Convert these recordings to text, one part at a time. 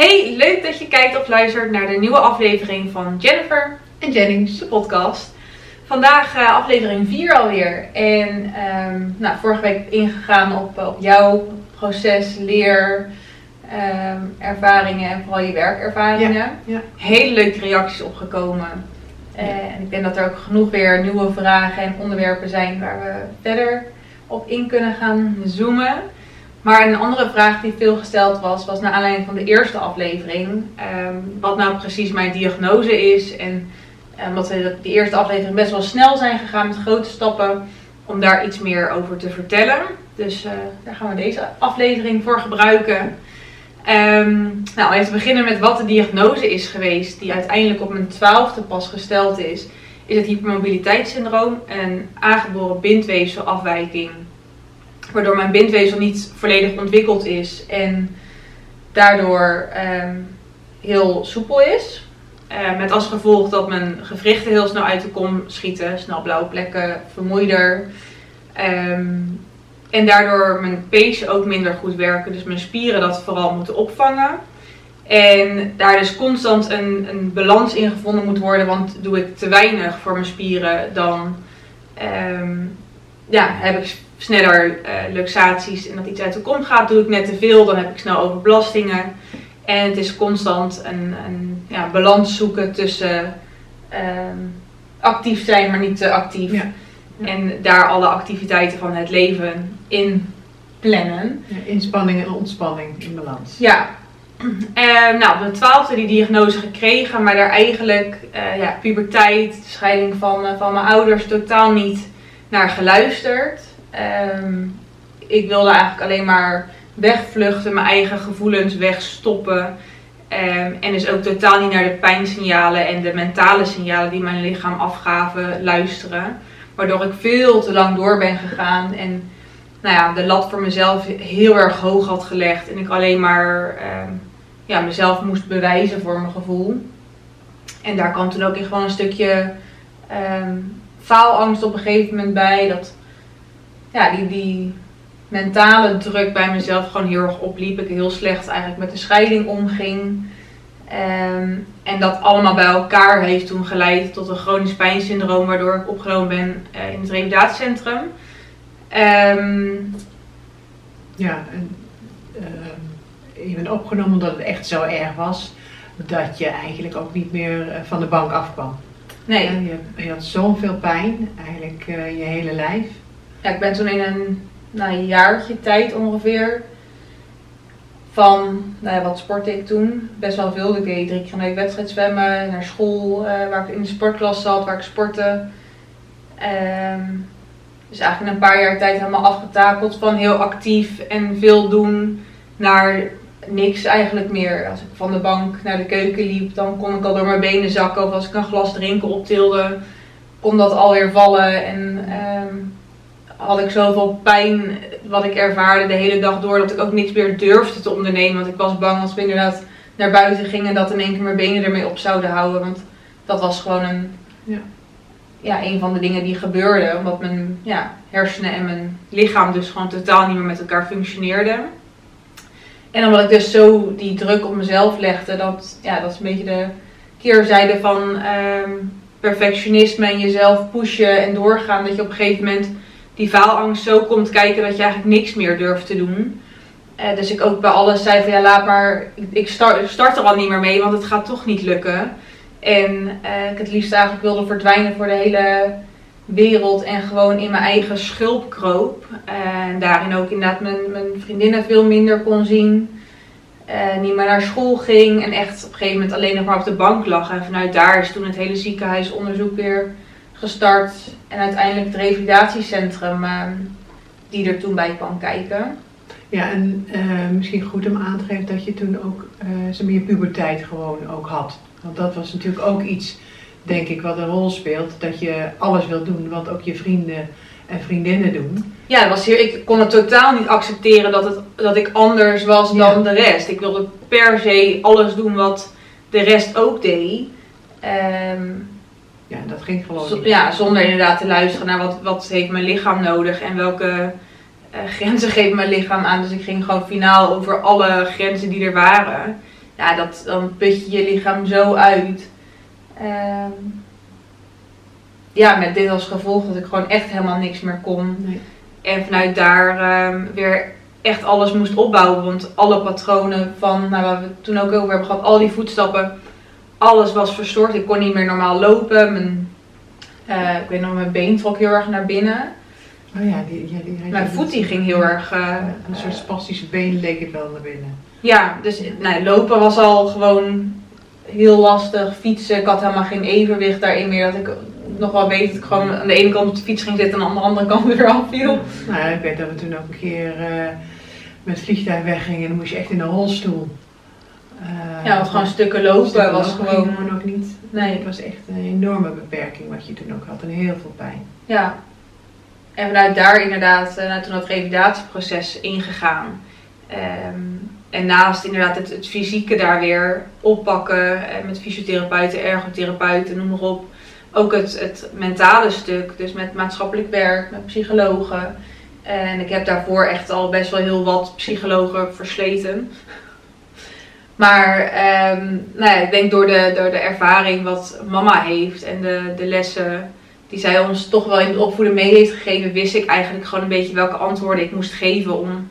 Hey, leuk dat je kijkt of luistert naar de nieuwe aflevering van Jennifer En Jennings. de podcast. Vandaag eh, aflevering 4 alweer. En ehm, nou, vorige week ingegaan op, op jouw proces, leer, ehm, ervaringen en vooral je werkervaringen. ja. Hele leuke reacties opgekomen. Eh, En ik denk dat er ook genoeg weer nieuwe vragen en onderwerpen zijn waar we verder op in kunnen gaan zoomen. Maar een andere vraag die veel gesteld was, was naar aanleiding van de eerste aflevering. ehm, wat nou precies mijn diagnose is. En omdat we de- eerste aflevering best wel snel zijn gegaan met grote stappen. Om daar iets meer over te vertellen. Dus eh, daar gaan we deze aflevering voor gebruiken. Ehm, nou, even beginnen met wat de diagnose is geweest. Die uiteindelijk op mijn twaalfde pas gesteld is. Is het hypermobiliteitssyndroom. Een aangeboren bindweefselafwijking waardoor mijn bindweefsel niet volledig ontwikkeld is en daardoor ehm, heel soepel is. Eh, met als gevolg dat mijn gewrichten heel snel uit de kom schieten, snel blauwe plekken, vermoeider. Ehm, en daardoor mijn pezen ook minder goed werken, dus mijn spieren dat vooral moeten opvangen. En daar dus constant een, een balans in gevonden moet worden, want doe ik te weinig voor mijn spieren, dan ehm, ja, heb ik sneller eh, luxaties en dat iets uit de kom gaat. Doe ik net te veel, dan heb ik snel overbelastingen. En het is constant een, een ja, balans zoeken tussen ehm, actief zijn, maar niet te actief. Ja. Ja. En daar alle activiteiten van het leven in plannen. Inspanning en ontspanning in balans. Ja. Eh, nou, op mijn twaalfde die diagnose gekregen, maar daar eigenlijk eh, ja, puberteit, de scheiding van, eh, van mijn ouders totaal niet naar geluisterd. Ehm, ik wilde eigenlijk alleen maar wegvluchten, mijn eigen gevoelens wegstoppen. Ehm, en dus ook totaal niet naar de pijnsignalen en de mentale signalen die mijn lichaam afgaven luisteren. Waardoor ik veel te lang door ben gegaan en nou ja, de lat voor mezelf heel erg hoog had gelegd. En ik alleen maar ehm, ja, mezelf moest bewijzen voor mijn gevoel. En daar kwam toen ook echt gewoon een stukje faalangst op een gegeven moment bij. Dat ja, die, die mentale druk bij mezelf gewoon heel erg opliep. Ik heel slecht eigenlijk met de scheiding omging. Ehm, en dat allemaal bij elkaar heeft toen geleid tot een chronisch pijnsyndroom, waardoor ik opgenomen ben eh, in het revalidatiecentrum. Ehm, Ja, en, ehm, je bent opgenomen omdat het echt zo erg was dat je eigenlijk ook niet meer eh, van de bank afkwam. nee, Ja, je, je had zoveel pijn, eigenlijk eh, je hele lijf. Ja, ik ben toen in een nou, een jaartje tijd ongeveer van, nou wat sportte ik toen? Best wel veel. Ik deed drie keer een week wedstrijd zwemmen, naar school eh, waar ik in de sportklas zat, waar ik sportte. Ehm, dus eigenlijk in een paar jaar tijd helemaal afgetakeld van heel actief en veel doen naar niks eigenlijk meer. Als ik van de bank naar de keuken liep, dan kon ik al door mijn benen zakken. Of als ik een glas drinken optilde, kon dat alweer vallen. En ehm, had ik zoveel pijn wat ik ervaarde de hele dag door dat ik ook niks meer durfde te ondernemen. Want ik was bang als we inderdaad naar buiten gingen dat in één keer mijn benen ermee op zouden houden. Want dat was gewoon een, Ja. ja, een van de dingen die gebeurde. Omdat mijn ja, hersenen en mijn lichaam dus gewoon totaal niet meer met elkaar functioneerden. En omdat ik dus zo die druk op mezelf legde, dat, ja, dat is een beetje de keerzijde van ehm, perfectionisme en jezelf pushen en doorgaan. Dat je op een gegeven moment die faalangst zo komt kijken dat je eigenlijk niks meer durft te doen. Eh, dus ik ook bij alles zei van ja, laat maar, ik- start, start er al niet meer mee, want het gaat toch niet lukken. En eh, ik het liefst eigenlijk wilde verdwijnen voor de hele wereld en gewoon in mijn eigen schulp kroop. Eh, en daarin ook inderdaad mijn, mijn vriendinnen veel minder kon zien. Niet meer naar school ging en echt op een gegeven moment alleen nog maar op de bank lag. En vanuit daar is toen het hele ziekenhuisonderzoek weer gestart. En uiteindelijk het revalidatiecentrum eh, die er toen bij kwam kijken. Ja, en eh, misschien goed om aan te geven dat je toen ook eh zeg maar, je puberteit gewoon ook had. Want dat was natuurlijk ook iets, denk ik, wat een rol speelt. Dat je alles wil doen wat ook je vrienden en vriendinnen doen. Ja, dat was hier, ik kon het totaal niet accepteren dat, het, dat ik anders was Ja. dan de rest. Ik wilde per se alles doen wat de rest ook deed. Ehm, Ja, dat ging gewoon niet. ja, zonder inderdaad te luisteren naar wat, wat heeft mijn lichaam nodig en welke eh, grenzen geeft mijn lichaam aan. Dus ik ging gewoon finaal over alle grenzen die er waren. ja, dat, dan put je je lichaam zo uit. Ehm, ja, met dit als gevolg dat ik gewoon echt helemaal niks meer kon. Nee. En vanuit daar ehm, weer echt alles moest opbouwen. Want alle patronen van, nou, waar we het toen ook over hebben gehad, al die voetstappen, alles was verstoord. Ik kon niet meer normaal lopen. Mijn, eh, ik weet nog, mijn been trok heel erg naar binnen. Oh ja, die, ja, die Mijn voet die ging heel erg... eh, Een soort spastische been leek het wel naar binnen. Ja, dus nou, lopen was al gewoon heel lastig. Fietsen, ik had helemaal geen evenwicht daarin meer. Dat ik nog wel weet dat ik gewoon aan de ene kant op de fiets ging zitten en aan de andere kant weer afviel. Nou ik weet dat we toen ook een keer eh, met het vliegtuig weggingen en dan moest je echt in een rolstoel. Eh, Ja, want gewoon stukken lopen was gewoon... gewoon ook niet. Nee, Het was echt een enorme beperking wat je toen ook had en heel veel pijn. ja. En vanuit daar inderdaad, eh, nou, toen dat revalidatieproces ingegaan. Ehm, en naast inderdaad het, het fysieke daar weer oppakken. eh, met fysiotherapeuten, ergotherapeuten, noem maar op. Ook het, het mentale stuk, dus met maatschappelijk werk, met psychologen. En ik heb daarvoor echt al best wel heel wat psychologen versleten. Maar ehm, nou ja, ik denk door de, door de ervaring wat mama heeft en de, de lessen die zij ons toch wel in het opvoeden mee heeft gegeven, wist ik eigenlijk gewoon een beetje welke antwoorden ik moest geven om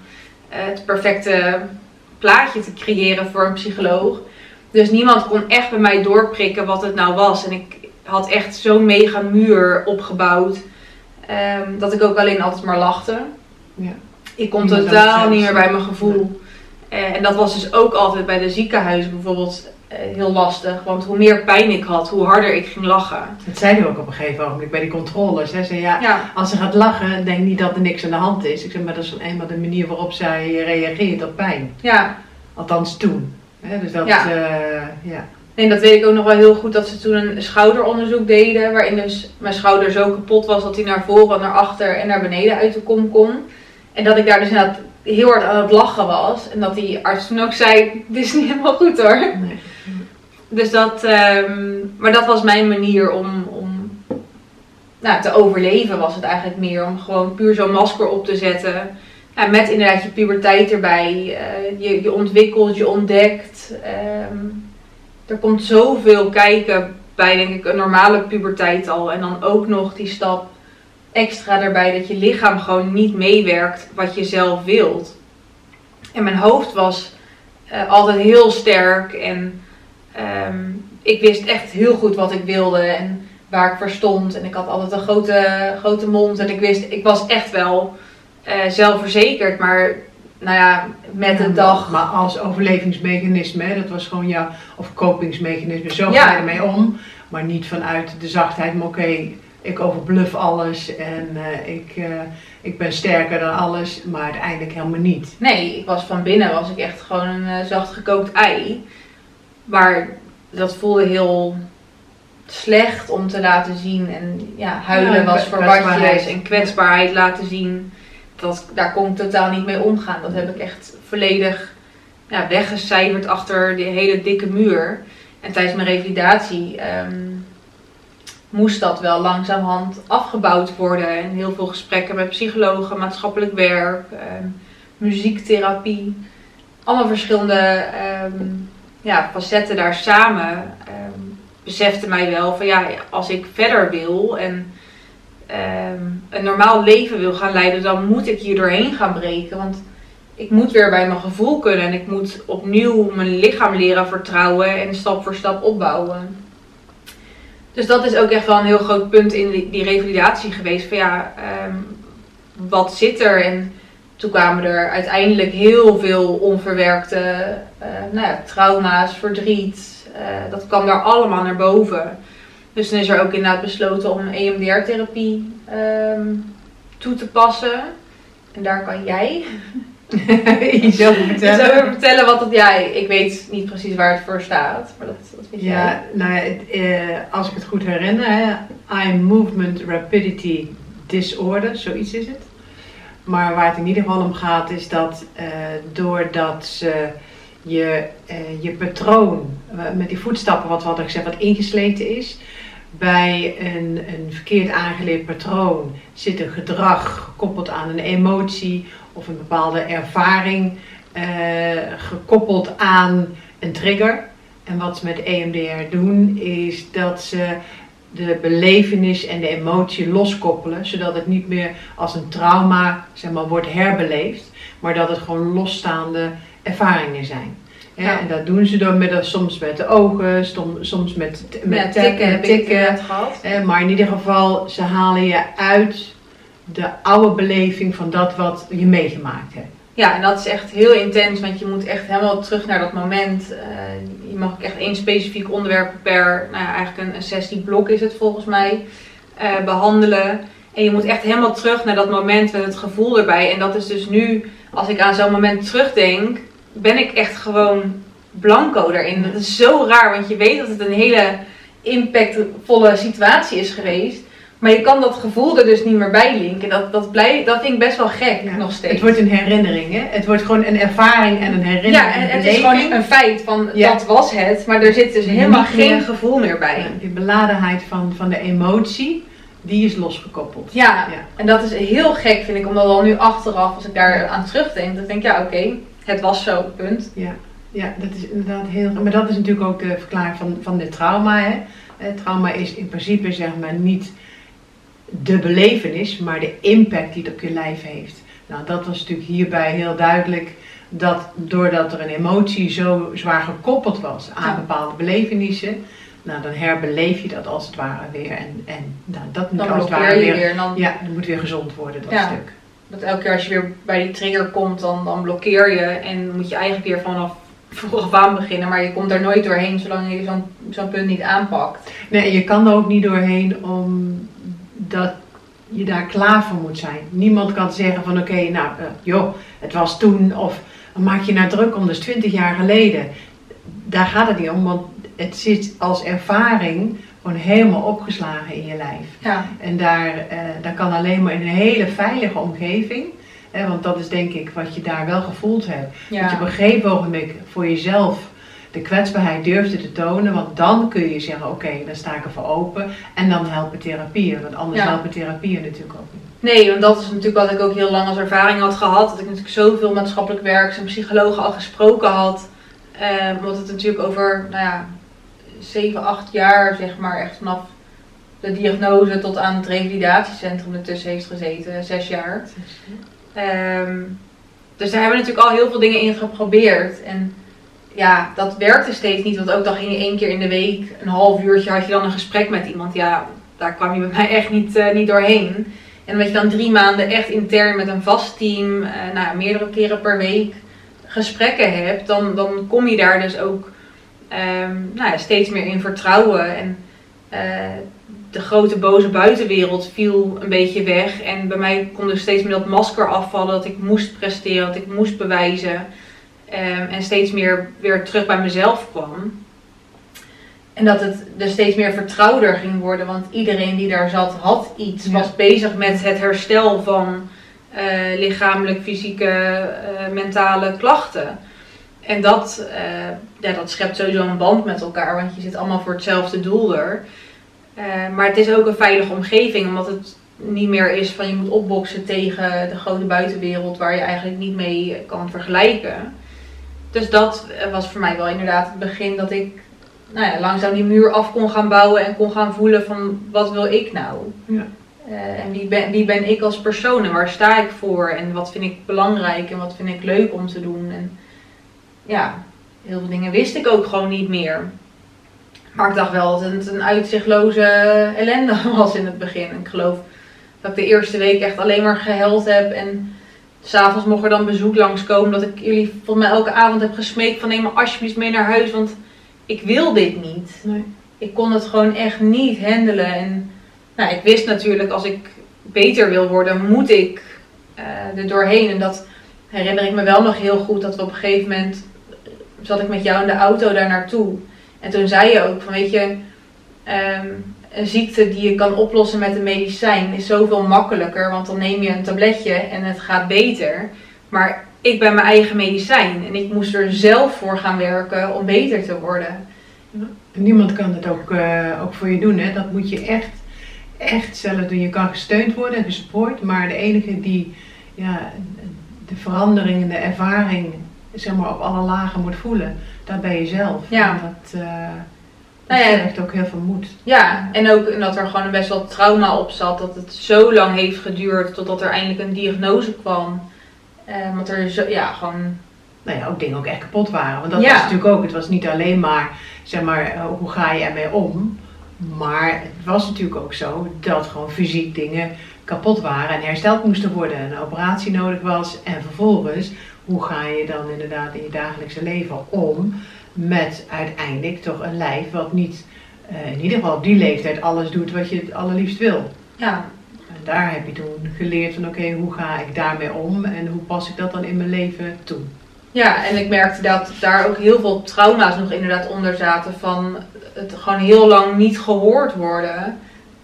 eh, het perfecte plaatje te creëren voor een psycholoog. Dus niemand kon echt bij mij doorprikken wat het nou was. En ik had echt zo'n mega muur opgebouwd. ehm, dat ik ook alleen altijd maar lachte. Ja. Ik kon totaal niet meer bij mijn gevoel. Eh, en dat was dus ook altijd bij de ziekenhuizen bijvoorbeeld eh, heel lastig. Want hoe meer pijn ik had, hoe harder ik ging lachen. Dat zeiden we ook op een gegeven moment bij die controles. Hè. Zei, ja, Ja, als ze gaat lachen, denk niet dat er niks aan de hand is. Ik zeg, maar dat is eenmaal de manier waarop zij reageert op pijn. ja. Althans toen. Hè, dus dat, Ja. eh, ja. En dat weet ik ook nog wel heel goed dat ze toen een schouderonderzoek deden. Waarin dus mijn schouder zo kapot was dat hij naar voren, naar achter en naar beneden uit de kom kon. En dat ik daar dus inderdaad heel hard aan het lachen was. En dat die arts toen ook zei, dit is niet helemaal goed hoor. Nee. Dus dat, ehm, maar dat was mijn manier om, om nou, te overleven was het eigenlijk meer. Om gewoon puur zo'n masker op te zetten. Ja, met inderdaad je puberteit erbij. Eh, je, je ontwikkelt, je ontdekt. Ehm, er komt zoveel kijken bij denk ik een normale puberteit al. En dan ook nog die stap extra erbij dat je lichaam gewoon niet meewerkt wat je zelf wilt. En mijn hoofd was eh, altijd heel sterk en ehm, ik wist echt heel goed wat ik wilde en waar ik voor stond. En ik had altijd een grote, grote mond en ik wist, ik was echt wel eh, zelfverzekerd, maar nou ja, met de Ja, dag. Maar als overlevingsmechanisme, hè, dat was gewoon jouw, of kopingsmechanisme, zo Ja. ga je ermee om. Maar niet vanuit de zachtheid, maar oké, ik overbluff alles en eh, ik, eh, ik ben sterker dan alles, maar uiteindelijk helemaal niet. Nee, ik was van binnen was ik echt gewoon een eh, zacht gekookt ei. Maar dat voelde heel slecht om te laten zien. En ja, huilen Ja, was kwetsbaarheid. en kwetsbaarheid laten zien. Dat, daar kon ik totaal niet mee omgaan. Dat heb ik echt volledig ja, weggecijferd achter die hele dikke muur. En tijdens mijn revalidatie ehm, moest dat wel langzamerhand afgebouwd worden. En heel veel gesprekken met psychologen, maatschappelijk werk, ehm, muziektherapie. Allemaal verschillende ehm, ja, facetten daar samen. ehm, besefte mij wel van ja, als ik verder wil en een normaal leven wil gaan leiden, dan moet ik hier doorheen gaan breken. Want ik moet weer bij mijn gevoel kunnen en ik moet opnieuw mijn lichaam leren vertrouwen en stap voor stap opbouwen. Dus dat is ook echt wel een heel groot punt in die, die revalidatie geweest. Van ja, ehm, wat zit er? En toen kwamen er uiteindelijk heel veel onverwerkte eh, nou ja, trauma's, verdriet. eh, dat kwam daar allemaal naar boven. Dus dan is er ook inderdaad besloten om EMDR-therapie ehm, toe te passen. En daar kan jij Iets vertellen. over vertellen wat het... Ja, ik weet niet precies waar het voor staat. Maar dat, dat weet jij. Ja, nou ja, het, eh, als ik het goed herinner, hè, Eye Movement Rapidity Disorder, zoiets is het. Maar waar het in ieder geval om gaat is dat eh, doordat ze je, eh, je patroon eh, met die voetstappen, wat we hadden gezegd, wat ingesleten is, bij een, een verkeerd aangeleerd patroon zit een gedrag gekoppeld aan een emotie of een bepaalde ervaring, eh, gekoppeld aan een trigger. En wat ze met EMDR doen, is dat ze de belevenis en de emotie loskoppelen, zodat het niet meer als een trauma zeg maar, wordt herbeleefd, maar dat het gewoon losstaande ervaringen zijn. Ja. En dat doen ze door met, soms met de ogen, soms met, met, tikken, met tikken. gehad. maar in ieder geval, ze halen je uit de oude beleving van dat wat je meegemaakt hebt. Ja, en dat is echt heel intens, want je moet echt helemaal terug naar dat moment. Uh, je mag ook echt één specifiek onderwerp per, nou ja, eigenlijk een, een sessieblok is het volgens mij, uh, behandelen. En je moet echt helemaal terug naar dat moment met het gevoel erbij. En dat is dus nu, als ik aan zo'n moment terugdenk, ben ik echt gewoon blanco daarin. Dat is zo raar, want je weet dat het een hele impactvolle situatie is geweest. Maar je kan dat gevoel er dus niet meer bij linken. Dat, dat, blij, dat vind ik best wel gek nog steeds. Het wordt een herinnering, hè? Het wordt gewoon een ervaring en een herinnering. Ja, en het is gewoon een feit van dat was het. Maar er zit dus helemaal geen gevoel meer bij. Ja, die beladenheid van, van de emotie, die is losgekoppeld. Ja, ja, en dat is heel gek vind ik. Omdat al nu achteraf, als ik daar aan terugdenk, dan denk ik ja oké, het was zo, punt. Ja. ja, dat is inderdaad heel... Maar dat is natuurlijk ook de verklaring van, van de trauma, hè? Het trauma is in principe zeg maar niet de belevenis, maar de impact die het op je lijf heeft. Nou, dat was natuurlijk hierbij heel duidelijk dat doordat er een emotie zo zwaar gekoppeld was aan bepaalde belevenissen, nou, dan herbeleef je dat als het ware weer. En, en nou, dat moet als het ware weer, weer dan, ja, dat moet weer gezond worden, dat stuk. Dat elke keer als je weer bij die trigger komt, dan, dan blokkeer je en moet je eigenlijk weer vanaf vroeg aan beginnen, maar je komt daar nooit doorheen zolang je zo'n zo'n punt niet aanpakt. Nee, je kan er ook niet doorheen om dat je daar klaar voor moet zijn. Niemand kan zeggen van oké, nou uh, joh, het was toen of maak je nou druk om, dus 20 jaar geleden. Daar gaat het niet om, want het zit als ervaring gewoon helemaal opgeslagen in je lijf. Ja. En daar, uh, daar kan alleen maar in een hele veilige omgeving. Hè, want dat is denk ik wat je daar wel gevoeld hebt. Ja. Dat je op een gegeven moment voor jezelf de kwetsbaarheid durfde te tonen. Want dan kun je zeggen, oké, dan sta ik ervoor open. En dan helpen therapieën. Want anders helpen therapieën natuurlijk ook niet. Nee, want dat is natuurlijk wat ik ook heel lang als ervaring had gehad. Dat ik natuurlijk zoveel maatschappelijk werk en psychologen al gesproken had. Eh, omdat het natuurlijk over, nou ja, 7, 8 jaar, zeg maar, echt vanaf de diagnose tot aan het revalidatiecentrum ertussen heeft gezeten. 6 jaar. Um, dus daar hebben we natuurlijk al heel veel dingen in geprobeerd. En ja, dat werkte steeds niet. Want ook dan ging je één keer in de week, een half uurtje, had je dan een gesprek met iemand. Ja, daar kwam je bij mij echt niet, uh, niet doorheen. En dat je dan drie maanden echt intern met een vast team, uh, nou, meerdere keren per week gesprekken hebt, dan, dan kom je daar dus ook um, nou ja, steeds meer in vertrouwen. En uh, de grote boze buitenwereld viel een beetje weg. En bij mij kon er steeds meer dat masker afvallen, dat ik moest presteren, dat ik moest bewijzen. Um, en steeds meer weer terug bij mezelf kwam. En dat het dus steeds meer vertrouwder ging worden, want iedereen die daar zat had iets, was bezig met het herstel van uh, lichamelijk, fysieke, uh, mentale klachten. En dat, uh, ja, dat schept sowieso een band met elkaar, want je zit allemaal voor hetzelfde doel er. maar het is ook een veilige omgeving, omdat het niet meer is van je moet opboksen tegen de grote buitenwereld waar je eigenlijk niet mee kan vergelijken. Dus dat was voor mij wel inderdaad het begin dat ik nou ja, langzaam die muur af kon gaan bouwen en kon gaan voelen van wat wil ik nou? Ja. Uh, en wie ben, wie ben ik als persoon en waar sta ik voor en wat vind ik belangrijk en wat vind ik leuk om te doen. En ja, heel veel dingen wist ik ook gewoon niet meer. Maar ik dacht wel dat het een uitzichtloze ellende was in het begin. Ik geloof dat ik de eerste week echt alleen maar geheld heb en S'avonds mocht er dan bezoek langskomen. Dat ik jullie volgens mij elke avond heb gesmeekt van neem me alsjeblieft mee naar huis. Want ik wil dit niet. Nee. Ik kon het gewoon echt niet handelen. En nou, ik wist natuurlijk als ik beter wil worden, moet ik uh, er doorheen. En dat herinner ik me wel nog heel goed. Dat we op een gegeven moment eh, zat ik met jou in de auto daar naartoe. En toen zei je ook van weet je, um, een ziekte die je kan oplossen met een medicijn is zoveel makkelijker. Want dan neem je een tabletje en het gaat beter. Maar ik ben mijn eigen medicijn en ik moest er zelf voor gaan werken om beter te worden. Niemand kan het ook, uh, ook voor je doen. Hè? Dat moet je echt, echt zelf doen. Je kan gesteund worden en gesupport. Maar de enige die ja, de verandering en de ervaring zeg maar, op alle lagen moet voelen, dat ben je zelf. Ja. En dat, eh Nou dat ja. vergt ook heel veel moed. Ja, en ook dat er gewoon een best wel trauma op zat. Dat het zo lang heeft geduurd totdat er eindelijk een diagnose kwam. Eh, want er zo, ja, gewoon, Nou ja, ook dingen ook echt kapot waren. Want dat Ja. was natuurlijk ook, het was niet alleen maar, zeg maar, eh, hoe ga je ermee om? Maar het was natuurlijk ook zo dat gewoon fysiek dingen kapot waren en hersteld moesten worden. En een operatie nodig was. En vervolgens, hoe ga je dan inderdaad in je dagelijkse leven om met uiteindelijk toch een lijf wat niet, eh, in ieder geval op die leeftijd, alles doet wat je het allerliefst wil. ja, En daar heb je toen geleerd van oké, hoe ga ik daarmee om en hoe pas ik dat dan in mijn leven toe? Ja, en ik merkte dat daar ook heel veel trauma's nog inderdaad onder zaten. Van het gewoon heel lang niet gehoord worden.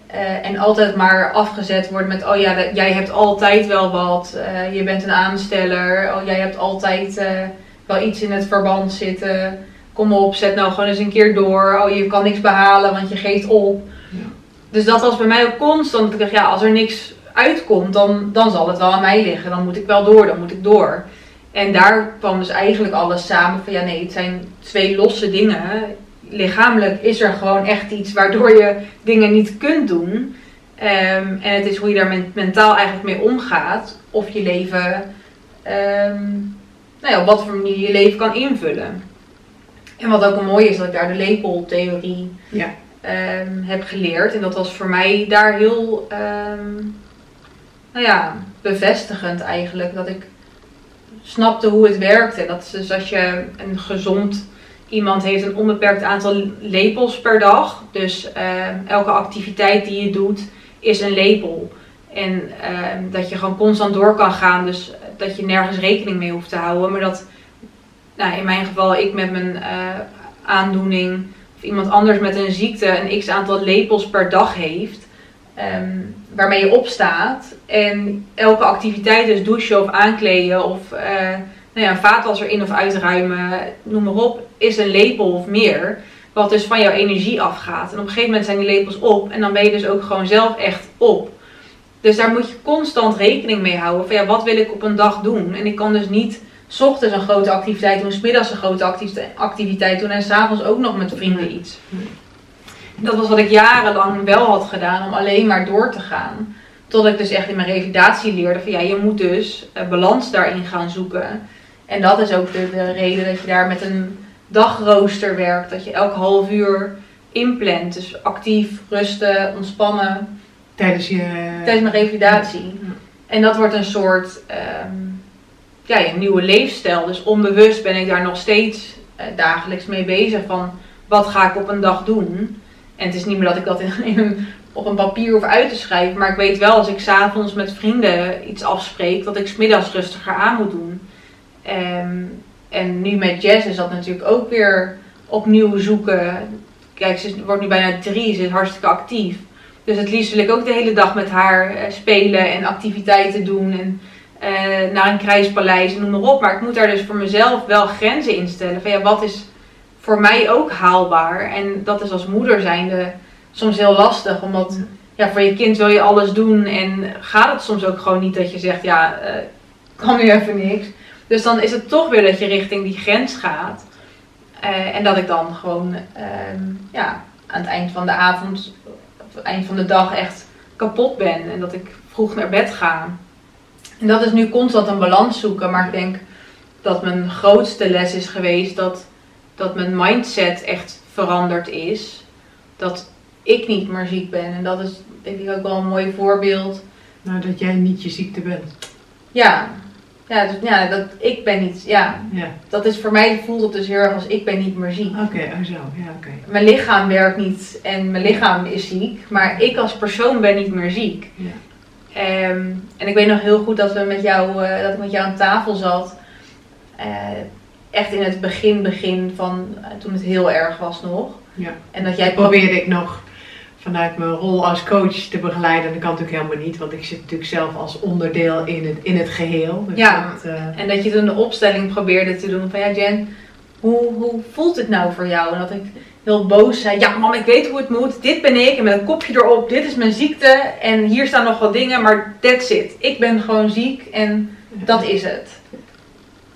eh, en altijd maar afgezet worden met: oh ja, jij hebt altijd wel wat. eh, je bent een aansteller. Oh, jij hebt altijd wel iets in het verband zitten. Kom op, zet nou gewoon eens een keer door. Oh, je kan niks behalen, want je geeft op. Ja. Dus dat was bij mij ook constant. Ik dacht, ja, als er niks uitkomt, dan, dan zal het wel aan mij liggen. Dan moet ik wel door, dan moet ik door. En daar kwam dus eigenlijk alles samen van ja nee, het zijn twee losse dingen. Lichamelijk is er gewoon echt iets waardoor je dingen niet kunt doen. Ehm, en het is hoe je daar men- mentaal eigenlijk mee omgaat. Of je leven, ehm, nou ja, op wat voor manier je leven kan invullen. En wat ook een mooi is, dat ik daar de lepeltheorie Ja. ehm, heb geleerd. En dat was voor mij daar heel, ehm, nou ja, bevestigend eigenlijk. Dat ik snapte hoe het werkte. En dat is dus als je een gezond iemand heeft een onbeperkt aantal lepels per dag. Dus ehm, elke activiteit die je doet is een lepel. En dat je gewoon constant door kan gaan. Dus dat je nergens rekening mee hoeft te houden. Maar dat, nou, in mijn geval, ik met mijn eh, aandoening of iemand anders met een ziekte een x aantal lepels per dag heeft. ehm, waarmee je opstaat. En elke activiteit, dus douchen of aankleden of eh, nou ja, vaatwasser in of uitruimen, noem maar op, is een lepel of meer. Wat dus van jouw energie afgaat. En op een gegeven moment zijn die lepels op. En dan ben je dus ook gewoon zelf echt op. Dus daar moet je constant rekening mee houden. Van ja, wat wil ik op een dag doen? En ik kan dus niet 's ochtends een grote activiteit doen, 's middags een grote activite- activiteit doen en s'avonds ook nog met vrienden iets. Dat was wat ik jarenlang wel had gedaan om alleen maar door te gaan. Tot ik dus echt in mijn revalidatie leerde van ja, je moet dus eh, balans daarin gaan zoeken. En dat is ook de, de reden dat je daar met een dagrooster werkt. Dat je elk half uur inplant. Dus actief, rusten, ontspannen Tijdens je... tijdens mijn revalidatie. Ja. En dat wordt een soort ehm, ja, een nieuwe leefstijl. Dus onbewust ben ik daar nog steeds eh, dagelijks mee bezig. Van wat ga ik op een dag doen? En het is niet meer dat ik dat op een papier hoef uit te schrijven. Maar ik weet wel als ik s'avonds met vrienden iets afspreek. Dat ik smiddags rustiger aan moet doen. Ehm, en nu met Jess is dat natuurlijk ook weer opnieuw zoeken. Kijk, ze wordt nu bijna drie. Ze is hartstikke actief. Dus het liefst wil ik ook de hele dag met haar eh, spelen en activiteiten doen. En eh, naar een krijgspaleis en noem maar op. Maar ik moet daar dus voor mezelf wel grenzen instellen. Van ja, wat is voor mij ook haalbaar? En dat is als moeder zijnde soms heel lastig. Omdat ja, voor je kind wil je alles doen. En gaat het soms ook gewoon niet dat je zegt, ja, eh kan nu even niks. Dus dan is het toch weer dat je richting die grens gaat. Eh, en dat ik dan gewoon ehm, ja, aan het eind van de avond, of het eind van de dag echt kapot ben. En dat ik vroeg naar bed ga. En dat is nu constant een balans zoeken. Maar ik denk dat mijn grootste les is geweest dat, dat mijn mindset echt veranderd is. Dat ik niet meer ziek ben. En dat is denk ik ook wel een mooi voorbeeld. Nou, dat jij niet je ziekte bent. Ja, ja, dus, ja dat, ik ben niet, ja, Ja, dat is voor mij voelt het dus heel erg als ik ben niet meer ziek. oké, oh zo, ja, oké. Mijn lichaam werkt niet en mijn lichaam is ziek, maar ik als persoon ben niet meer ziek. Ja. Ehm, en ik weet nog heel goed dat, we met jou, eh, dat ik met jou aan tafel zat. Eh, echt in het begin, begin van eh, toen het heel erg was nog. Ja. En dat jij probeerde ik nog vanuit mijn rol als coach te begeleiden. Dat kan natuurlijk helemaal niet, want ik zit natuurlijk zelf als onderdeel in het, in het geheel. Dus Ja. dat, En dat je toen de opstelling probeerde te doen van ja Jen, hoe, hoe voelt het nou voor jou? En dat ik heel boos zei, ja mam ik weet hoe het moet, dit ben ik en met een kopje erop, dit is mijn ziekte en hier staan nog wat dingen, maar that's it. Ik ben gewoon ziek en dat is het.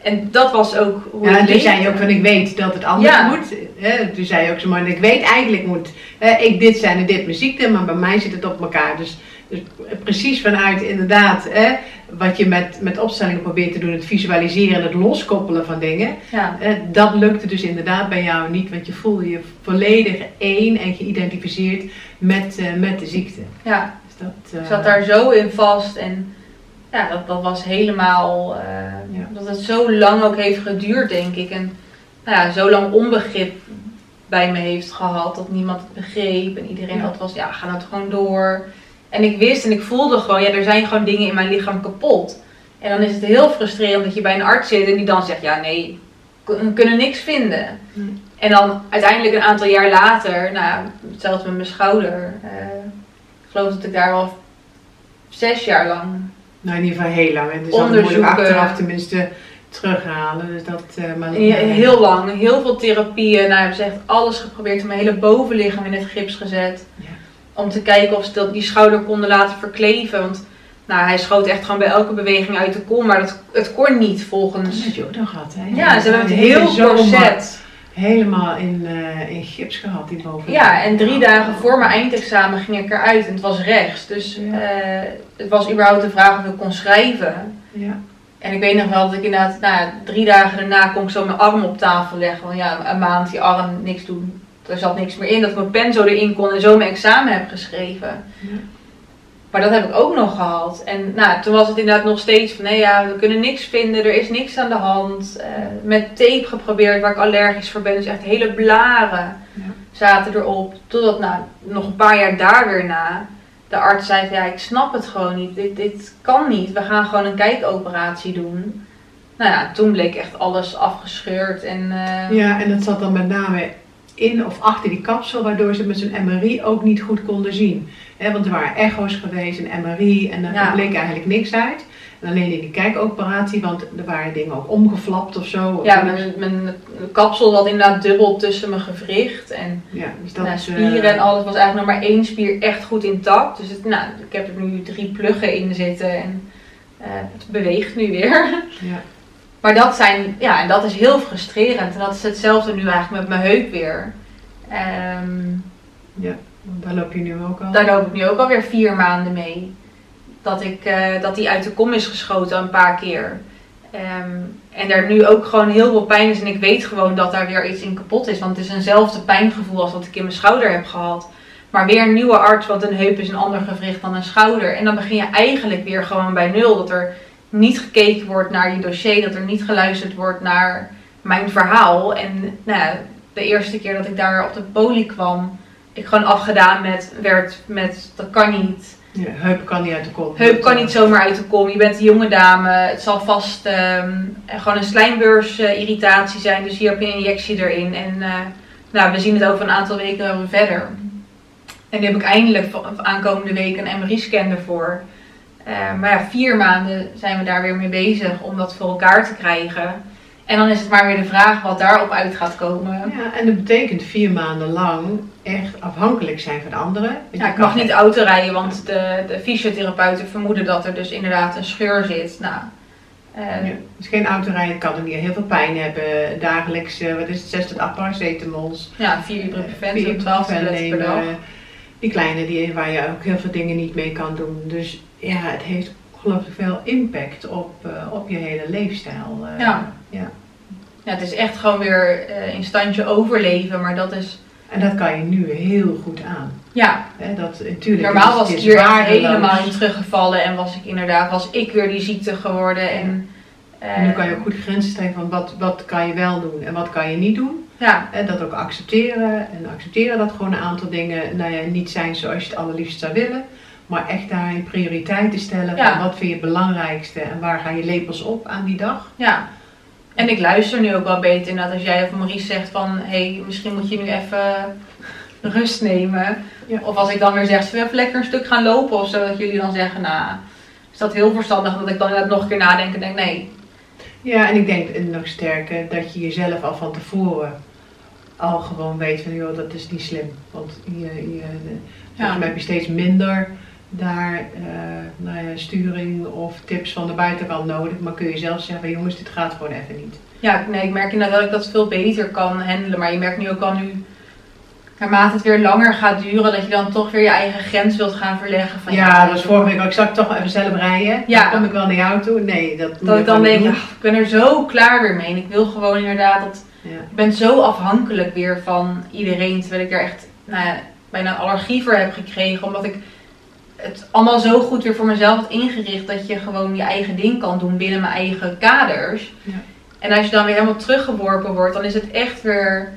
En dat was ook hoe Ja, het en toen zei je ook van ik weet dat het anders Ja. moet. Hè? Toen zei je ook zo maar ik weet eigenlijk moet hè, ik dit zijn en dit muziek maar bij mij zit het op elkaar. Dus, dus precies vanuit inderdaad hè, wat je met, met opstellingen probeert te doen, het visualiseren en het loskoppelen van dingen. Ja, Eh, dat lukte dus inderdaad bij jou niet, want je voelde je volledig één en geïdentificeerd met, eh, met de ziekte. ja. Dus dat, eh, Ik zat daar zo in vast en ja, dat, dat was helemaal, Ja. dat het zo lang ook heeft geduurd denk ik. En nou ja, zo lang onbegrip bij me heeft gehad, dat niemand het begreep en iedereen Ja. altijd was, ja, ga nou gewoon door. En ik wist en ik voelde gewoon, ja, er zijn gewoon dingen in mijn lichaam kapot. En dan is het heel frustrerend dat je bij een arts zit en die dan zegt, ja nee, we kunnen niks vinden. Nee. En dan uiteindelijk een aantal jaar later, nou hetzelfde met mijn schouder. eh, ik geloof dat ik daar al zes jaar lang. Nou, in ieder geval heel lang. En dus dan moet ik Onderzoeken. achteraf tenminste terughalen. Dus dat, eh, maar, Ja, Heel lang, heel veel therapieën. Nou, hebben ze echt alles geprobeerd. Mijn hele bovenlichaam in het gips gezet. Ja. Om te kijken of ze dat, die schouder konden laten verkleven. Want nou, hij schoot echt gewoon bij elke beweging uit de kom. Maar dat, het kon niet volgens. Dat je ook nog gehad, hè? Ja, ze hebben het heel corset. Helemaal in, eh, in gips gehad, die boven. Ja, en drie dagen voor mijn eindexamen ging ik eruit. En het was rechts. Dus Ja. eh, het was überhaupt de vraag of ik kon schrijven. Ja. En ik weet nog wel dat ik inderdaad, nou, drie dagen daarna kon ik zo mijn arm op tafel leggen. Want ja, een maand die arm niks doen. Er zat niks meer in. Dat mijn pen zo erin kon en zo mijn examen heb geschreven. Ja. Maar dat heb ik ook nog gehad. En nou, toen was het inderdaad nog steeds van, nee ja, we kunnen niks vinden. Er is niks aan de hand. Eh, met tape geprobeerd waar ik allergisch voor ben. Dus echt hele blaren Ja. zaten erop. Totdat, nou, nog een paar jaar daar weer na de arts zei van, ja, ik snap het gewoon niet. Dit, dit kan niet. We gaan gewoon een kijkoperatie doen. Nou ja, toen bleek echt alles afgescheurd. En, eh, ja, en dat zat dan met name in of achter die kapsel, waardoor ze met zo'n MRI ook niet goed konden zien. Want er waren echo's geweest, een MRI, en er Ja. bleek eigenlijk niks uit. En alleen in die kijkoperatie, want er waren dingen ook omgeflapt of zo. ja, mijn, mijn kapsel zat inderdaad dubbel tussen mijn gewricht. En ja, dus dat, nou, eh, spieren en alles was eigenlijk nog maar één spier echt goed intact. Dus het, nou, ik heb er nu drie pluggen in zitten en eh, het beweegt nu weer. ja. Maar dat zijn, ja, en dat is heel frustrerend. En dat is hetzelfde nu eigenlijk met mijn heup weer. Ehm, Want daar loop je nu ook al. daar loop ik nu ook alweer vier maanden mee. Dat, ik, eh, dat die uit de kom is geschoten een paar keer. Ehm, en er nu ook gewoon heel veel pijn is. En ik weet gewoon dat daar weer iets in kapot is. Want het is eenzelfde pijngevoel als wat ik in mijn schouder heb gehad. Maar weer een nieuwe arts, want een heup is een ander gewricht dan een schouder. En dan begin je eigenlijk weer gewoon bij nul. Dat er niet gekeken wordt naar je dossier. Dat er niet geluisterd wordt naar mijn verhaal. En nou de eerste keer dat ik daar op de poli kwam, ik gewoon afgedaan met, werd met dat kan niet. Ja, heup kan niet uit de kop. Heup kan niet zomaar uit de kom. Je bent een jonge dame. Het zal vast ehm, gewoon een slijmbeursirritatie zijn. Dus hier heb je een injectie erin. En eh, nou, we zien het over een aantal weken weer verder. En nu heb ik eindelijk aankomende week een MRI-scan ervoor. Eh, maar ja, vier maanden zijn we daar weer mee bezig om dat voor elkaar te krijgen. En dan is het maar weer de vraag wat daarop uit gaat komen. Ja, en dat betekent vier maanden lang echt afhankelijk zijn van anderen. Ja, ik mag niet auto rijden, want de, de fysiotherapeuten vermoeden dat er dus inderdaad een scheur zit. Nou, eh, Ja, dus geen autorijden kan er niet heel veel pijn hebben. Dagelijks, eh, wat is het, 6 tot 8 paracetamols. ja, vier ibuprofen, Vier zo'n 12 ibuprofen tabletten per dag. Die kleine die, waar je ook heel veel dingen niet mee kan doen. Dus ja, het heeft ongelooflijk veel impact op, eh, op je hele leefstijl. eh. Ja. ja. Ja, het is echt gewoon weer eh, in standje overleven, maar dat is, En dat kan je nu heel goed aan. ja, Hè, dat, natuurlijk, normaal was ik hier helemaal in teruggevallen en was ik inderdaad, was ik weer die ziekte geworden. En, En nu kan je ook goed grenzen stellen van wat, wat kan je wel doen en wat kan je niet doen. Ja, En dat ook accepteren. En accepteren dat gewoon een aantal dingen nou ja, niet zijn zoals je het allerliefst zou willen. Maar echt daarin prioriteiten stellen. Ja. Wat vind je het belangrijkste en waar ga je lepels op aan die dag. ja. En ik luister nu ook wel beter inderdaad als jij of Maurice zegt van, hé, hey, misschien moet je nu even rust nemen. Ja. Of als ik dan weer zeg, zullen we even lekker een stuk gaan lopen of zo, dat jullie dan zeggen, nou, is dat heel verstandig dat ik dan inderdaad nog een keer nadenk en denk, nee, Ja, en ik denk nog sterker dat je jezelf al van tevoren al gewoon weet van joh, dat is niet slim. Want je, je, volgens mij heb je steeds minder daar eh, nou ja, sturing of tips van de buitenkant nodig, maar kun je zelf zeggen, jongens, dit gaat gewoon even niet. Ja, nee, ik merk inderdaad dat ik dat veel beter kan handelen, maar je merkt nu ook al nu, naarmate het weer langer gaat duren, dat je dan toch weer je eigen grens wilt gaan verleggen. Van, ja, dat was vorige week ook. Ik zag toch even zelf rijden. Ja. Dan kom ik wel naar jou toe. Nee, dat Dat ik dan denk, ik ben er zo klaar weer mee. En ik wil gewoon inderdaad dat Ja. Ik ben zo afhankelijk weer van iedereen, terwijl ik daar echt nou ja, bijna allergie voor heb gekregen. Omdat ik het allemaal zo goed weer voor mezelf had ingericht dat je gewoon je eigen ding kan doen binnen mijn eigen kaders. Ja. En als je dan weer helemaal teruggeworpen wordt, dan is het echt weer.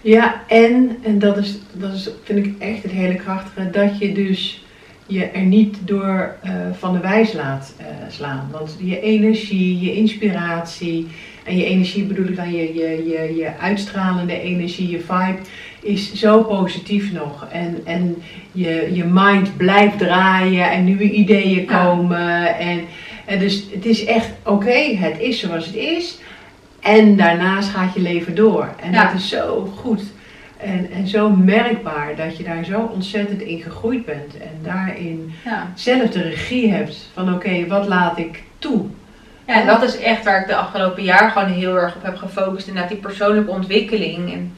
Ja, en, en dat, is, dat is, vind ik echt het hele krachtige, dat je dus je er niet door eh, van de wijs laat eh, slaan. Want je energie, je inspiratie, en je energie bedoel ik dan je, je, je, je uitstralende energie, je vibe, is zo positief nog. En, en je, je mind blijft draaien en nieuwe ideeën komen. En, en dus het is echt oké, het is zoals het is. En daarnaast gaat je leven door. En Ja. dat is zo goed. En, en zo merkbaar dat je daar zo ontzettend in gegroeid bent. En daarin Ja. zelf de regie hebt van oké, wat laat ik toe? ja, en dat is echt waar ik de afgelopen jaar gewoon heel erg op heb gefocust. Inderdaad, die persoonlijke ontwikkeling. En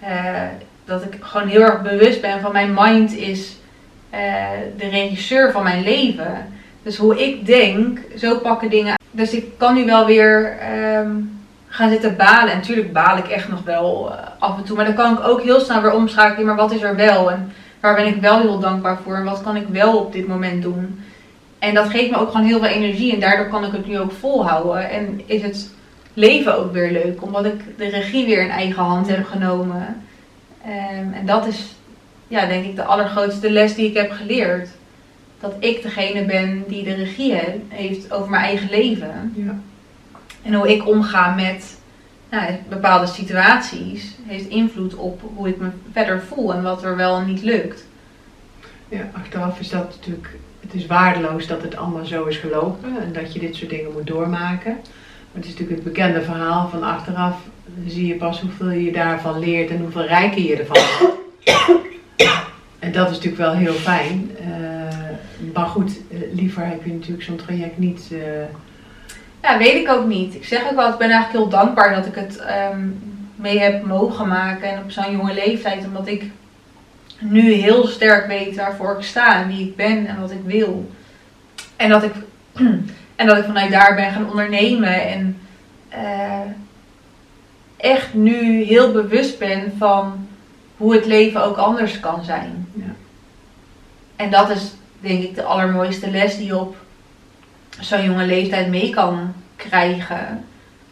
eh, dat ik gewoon heel erg bewust ben van mijn mind is eh, de regisseur van mijn leven. Dus hoe ik denk, zo pakken dingen. Dus ik kan nu wel weer ehm, gaan zitten balen. En natuurlijk baal ik echt nog wel eh, af en toe. Maar dan kan ik ook heel snel weer omschakelen. Maar wat is er wel? En waar ben ik wel heel dankbaar voor? En wat kan ik wel op dit moment doen? En dat geeft me ook gewoon heel veel energie. En daardoor kan ik het nu ook volhouden. En is het leven ook weer leuk. Omdat ik de regie weer in eigen hand heb genomen. Ehm, en dat is, ja, denk ik, de allergrootste les die ik heb geleerd. Dat ik degene ben die de regie he- heeft over mijn eigen leven. Ja. En hoe ik omga met nou, bepaalde situaties heeft invloed op hoe ik me verder voel en wat er wel en niet lukt. ja, achteraf is dat natuurlijk, het is waardeloos dat het allemaal zo is gelopen en dat je dit soort dingen moet doormaken. Maar het is natuurlijk het bekende verhaal van achteraf zie je pas hoeveel je daarvan leert en hoeveel rijker je ervan. En dat is natuurlijk wel heel fijn. Eh, maar goed, eh, liever heb je natuurlijk zo'n traject niet. eh, Ja, weet ik ook niet. Ik zeg ook wel, ik ben eigenlijk heel dankbaar dat ik het ehm, mee heb mogen maken en op zo'n jonge leeftijd, omdat ik nu heel sterk weet waarvoor ik sta en wie ik ben en wat ik wil. En dat ik, en dat ik vanuit daar ben gaan ondernemen en echt nu heel bewust ben van hoe het leven ook anders kan zijn. Ja. En dat is denk ik de allermooiste les die je op zo'n jonge leeftijd mee kan krijgen.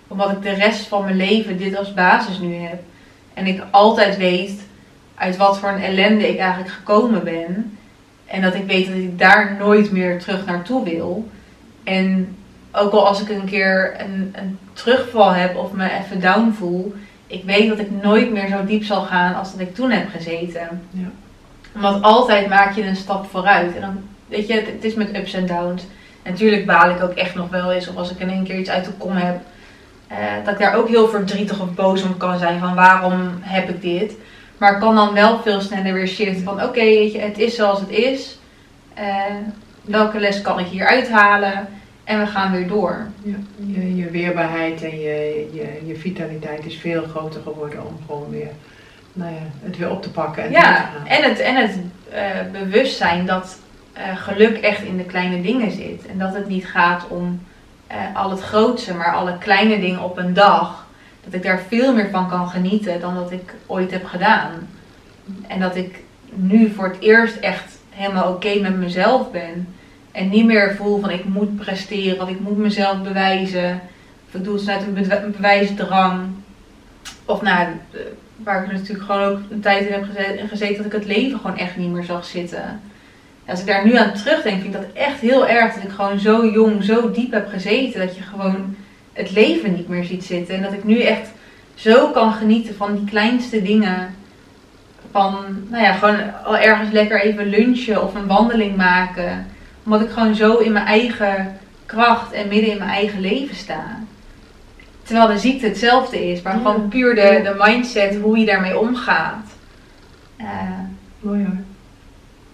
Omdat ik de rest van mijn leven dit als basis nu heb. En ik altijd weet uit wat voor een ellende ik eigenlijk gekomen ben. En dat ik weet dat ik daar nooit meer terug naartoe wil. En ook al als ik een keer een, een terugval heb of me even down voel. Ik weet dat ik nooit meer zo diep zal gaan als dat ik toen heb gezeten. Ja. Want altijd maak je een stap vooruit. En dan, weet je, het, het is met ups en downs. Natuurlijk baal ik ook echt nog wel eens. Of als ik in één keer iets uit de kom heb. eh, dat ik daar ook heel verdrietig of boos om kan zijn. Van waarom heb ik dit? Maar ik kan dan wel veel sneller weer shiften. Van oké, weet je, het is zoals het is. Eh, welke les kan ik hier uithalen? En we gaan weer door. Ja, je, je weerbaarheid en je, je, je vitaliteit is veel groter geworden om gewoon weer nou ja, het weer op te pakken en Ja, en het, en het eh, bewustzijn dat eh, geluk echt in de kleine dingen zit. En dat het niet gaat om eh, al het grootste, maar alle kleine dingen op een dag. Dat ik daar veel meer van kan genieten dan dat ik ooit heb gedaan. En dat ik nu voor het eerst echt helemaal oké met mezelf ben. En niet meer voel van ik moet presteren of ik moet mezelf bewijzen. Of ik doe het vanuit een bewijsdrang. Of nou, eh, waar ik natuurlijk gewoon ook een tijd in heb gezeten, dat ik het leven gewoon echt niet meer zag zitten. En als ik daar nu aan terugdenk, vind ik dat echt heel erg. Dat ik gewoon zo jong, zo diep heb gezeten. Dat je gewoon het leven niet meer ziet zitten. En dat ik nu echt zo kan genieten van die kleinste dingen. Van, nou ja, gewoon al ergens lekker even lunchen of een wandeling maken. Omdat ik gewoon zo in mijn eigen kracht en midden in mijn eigen leven sta. Terwijl de ziekte hetzelfde is, maar Ja. gewoon puur de, de mindset, hoe je daarmee omgaat. eh, Mooi hoor.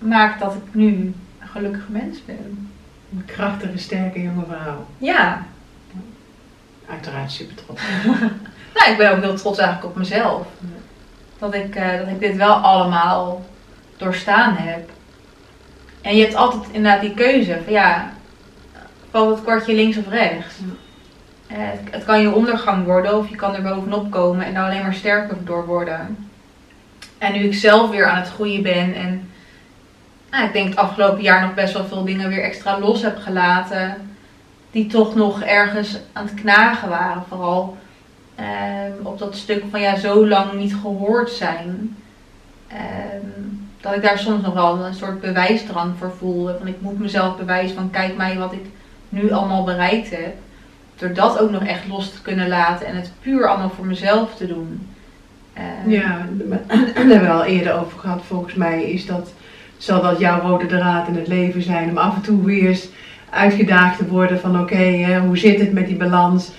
maakt dat ik nu gelukkig mens ben. Een krachtige, sterke jonge vrouw. Ja, Uiteraard super trots. nou, ik ben ook heel trots eigenlijk op mezelf. Ja. Dat ik, eh, dat ik dit wel allemaal doorstaan heb. En je hebt altijd inderdaad die keuze van ja, valt het kwartje links of rechts. Eh, het, het kan je ondergang worden of je kan er bovenop komen en daar alleen maar sterker door worden. En nu ik zelf weer aan het groeien ben en nou, ik denk het afgelopen jaar nog best wel veel dingen weer extra los heb gelaten. Die toch nog ergens aan het knagen waren. Vooral ehm, op dat stuk van ja, zo lang niet gehoord zijn. Ehm, dat ik daar soms nog wel een soort bewijsdrang voor voelde. Van ik moet mezelf bewijzen van kijk mij wat ik nu allemaal bereikt heb. Door dat ook nog echt los te kunnen laten en het puur allemaal voor mezelf te doen. Ehm, Ja, daar hebben we al eerder over gehad. Volgens mij is dat, zal dat jouw rode draad in het leven zijn. Om af en toe weer eens uitgedaagd te worden van oké, hoe zit het met die balans?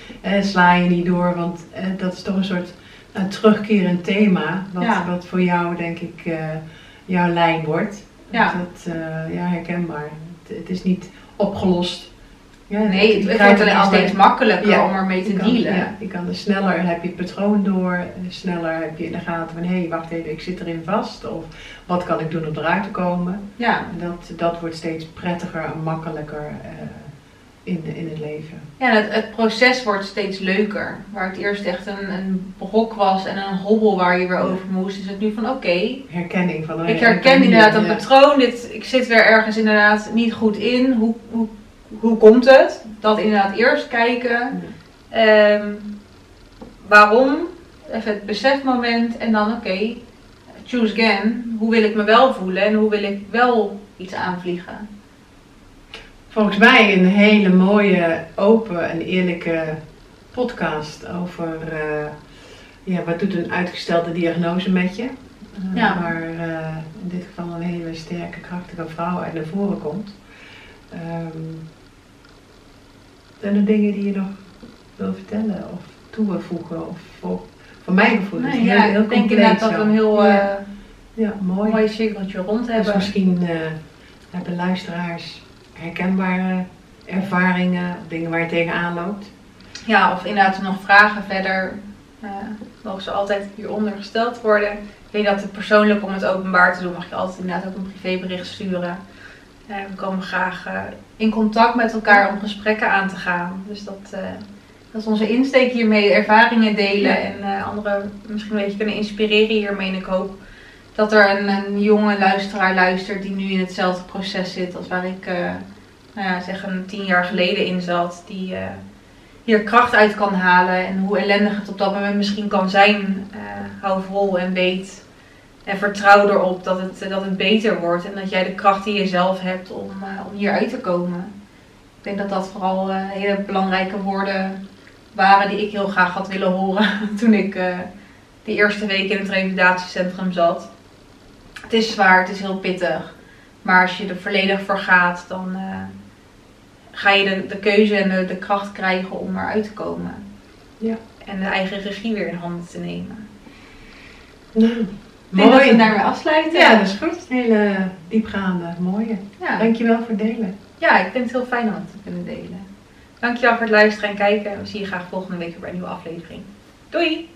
Sla je niet door? Want eh, dat is toch een soort een terugkerend thema. Wat, Ja. wat voor jou denk ik eh, jouw lijn wordt. Ja. Dat, eh, ja, herkenbaar. Het, het is niet opgelost. Ja, Nee, het, krijgt wordt alleen steeds makkelijker Ja, om ermee te kan, dealen. Ja, je kan er sneller heb je het patroon door, sneller heb je in de gaten van hé, hey, wacht even, ik zit erin vast. Of wat kan ik doen om eruit te komen? Ja. En dat, dat wordt steeds prettiger en makkelijker eh, in, in het leven. Ja, het, het proces wordt steeds leuker. Waar het eerst echt een, een brok was en een hobbel waar je weer over moest, is het nu van oké. Herkenning van ik herken inderdaad een ja. patroon. Dit, ik zit weer ergens inderdaad niet goed in. Hoe, hoe, hoe komt het? Dat inderdaad eerst kijken. Ehm, waarom? Even het besefmoment en dan oké, choose again. Hoe wil ik me wel voelen en hoe wil ik wel iets aanvliegen? Volgens mij een hele mooie, open en eerlijke podcast over eh, ja, wat doet een uitgestelde diagnose met je. Eh, Ja. Waar eh, in dit geval een hele sterke, krachtige vrouw uit naar voren komt. Ehm, zijn er dingen die je nog wil vertellen of toe wil voegen? Of voor, voor mijn gevoel is het Nee, heel, ja, heel ik denk inderdaad dat we een heel Ja. Ja, mooi. mooi cirkeltje rond Dus hebben. misschien eh, hebben luisteraars herkenbare ervaringen, dingen waar je tegenaan loopt. Ja, of inderdaad nog vragen verder. eh mogen ze altijd hieronder gesteld worden. Ik weet dat het persoonlijk om het openbaar te doen, mag je altijd inderdaad ook een privébericht sturen. Eh, we komen graag eh, in contact met elkaar om gesprekken aan te gaan. Dus dat, dat is onze insteek hiermee, ervaringen delen en anderen misschien een beetje kunnen inspireren hiermee. En ik hoop dat er een, een jonge luisteraar luistert die nu in hetzelfde proces zit als waar ik, eh, nou ja, zeg tien jaar geleden in zat. Die eh, hier kracht uit kan halen en hoe ellendig het op dat moment misschien kan zijn. eh, hou vol en weet en vertrouw erop dat het, dat het beter wordt en dat jij de kracht die je zelf hebt om, om hieruit te komen. Ik denk dat dat vooral hele belangrijke woorden waren die ik heel graag had willen horen toen ik die eerste week in het revalidatiecentrum zat. Het is zwaar, het is heel pittig. Maar als je er volledig voor gaat, dan eh, ga je de, de keuze en de, de kracht krijgen om eruit te komen. Ja. En de eigen regie weer in handen te nemen. Nou, denk dat we mooi. daarmee afsluiten. Ja, dat is goed. Hele diepgaande, mooie. ja. Dankjewel voor het delen. ja, ik vind het heel fijn om het te kunnen delen. Dankjewel voor het luisteren en kijken. We zien je graag volgende week weer bij een nieuwe aflevering. Doei!